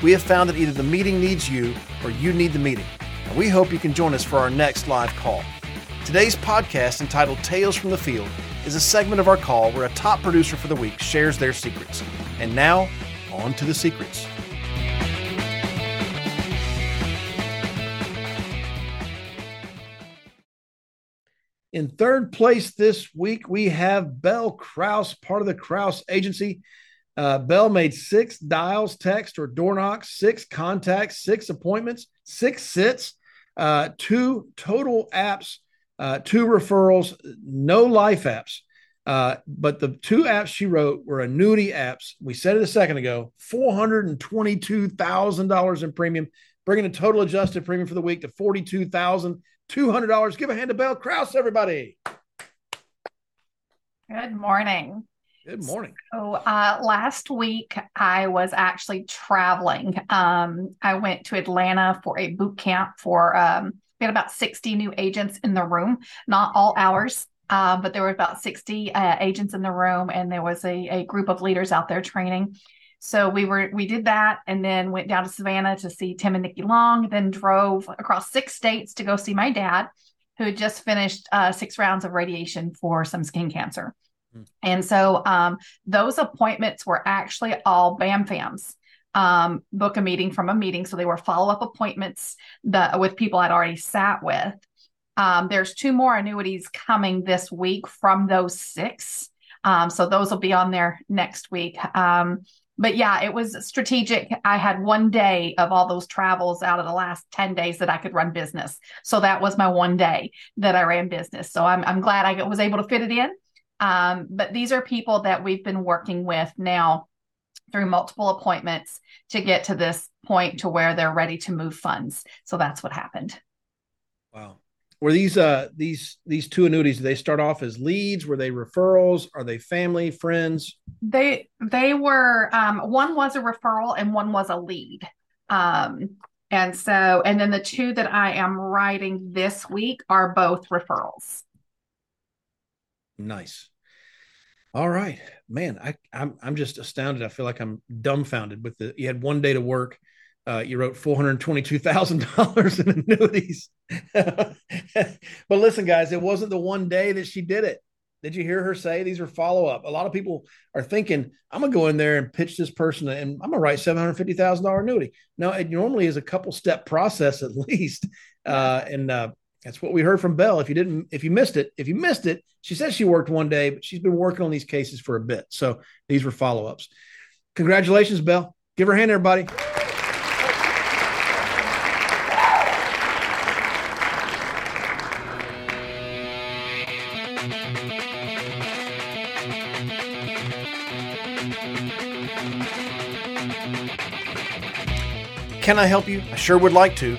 We have found that either the meeting needs you or you need the meeting, and we hope you can join us for our next live call. Today's podcast, entitled Tales from the Field, is a segment of our call where a top producer for the week shares their secrets. And now, on to the secrets. In third place this week, we have Belle Crause, part of the Crause Agency. Uh, Belle made six dials, text, or door knocks, six contacts, six appointments, six sits, uh, two total apps uh, two referrals, no life apps. Uh, but the two apps she wrote were annuity apps. We said it a second ago $422,000 in premium, bringing the total adjusted premium for the week to $42,200. Give a hand to Belle Crause, everybody. Good morning. Good morning. So uh, last week I was actually traveling. Um, I went to Atlanta for a boot camp for um, we had about 60 new agents in the room, not all hours, uh, but there were about 60 uh, agents in the room, and there was a, a group of leaders out there training. So we were we did that, and then went down to Savannah to see Tim and Nikki Long. Then drove across six states to go see my dad, who had just finished uh, six rounds of radiation for some skin cancer. And so um, those appointments were actually all BAM FAMs um, book a meeting from a meeting. So they were follow up appointments that with people I'd already sat with. Um, there's two more annuities coming this week from those six. Um, so those will be on there next week. Um, but yeah, it was strategic. I had one day of all those travels out of the last 10 days that I could run business. So that was my one day that I ran business. So I'm, I'm glad I was able to fit it in. Um, but these are people that we've been working with now through multiple appointments to get to this point to where they're ready to move funds. So that's what happened. Wow. Were these uh these these two annuities, do they start off as leads? Were they referrals? Are they family, friends? They they were um one was a referral and one was a lead. Um and so and then the two that I am writing this week are both referrals. Nice. All right, man. I I'm I'm just astounded. I feel like I'm dumbfounded with the. You had one day to work. Uh, you wrote four hundred twenty-two thousand dollars in annuities. but listen, guys, it wasn't the one day that she did it. Did you hear her say these are follow up? A lot of people are thinking, I'm gonna go in there and pitch this person, and I'm gonna write seven hundred fifty thousand dollar annuity. No, it normally is a couple step process at least, uh, and uh, that's what we heard from Belle. If you didn't, if you missed it, if you missed it, she says she worked one day, but she's been working on these cases for a bit. So these were follow ups. Congratulations, Belle. Give her a hand, everybody. Can I help you? I sure would like to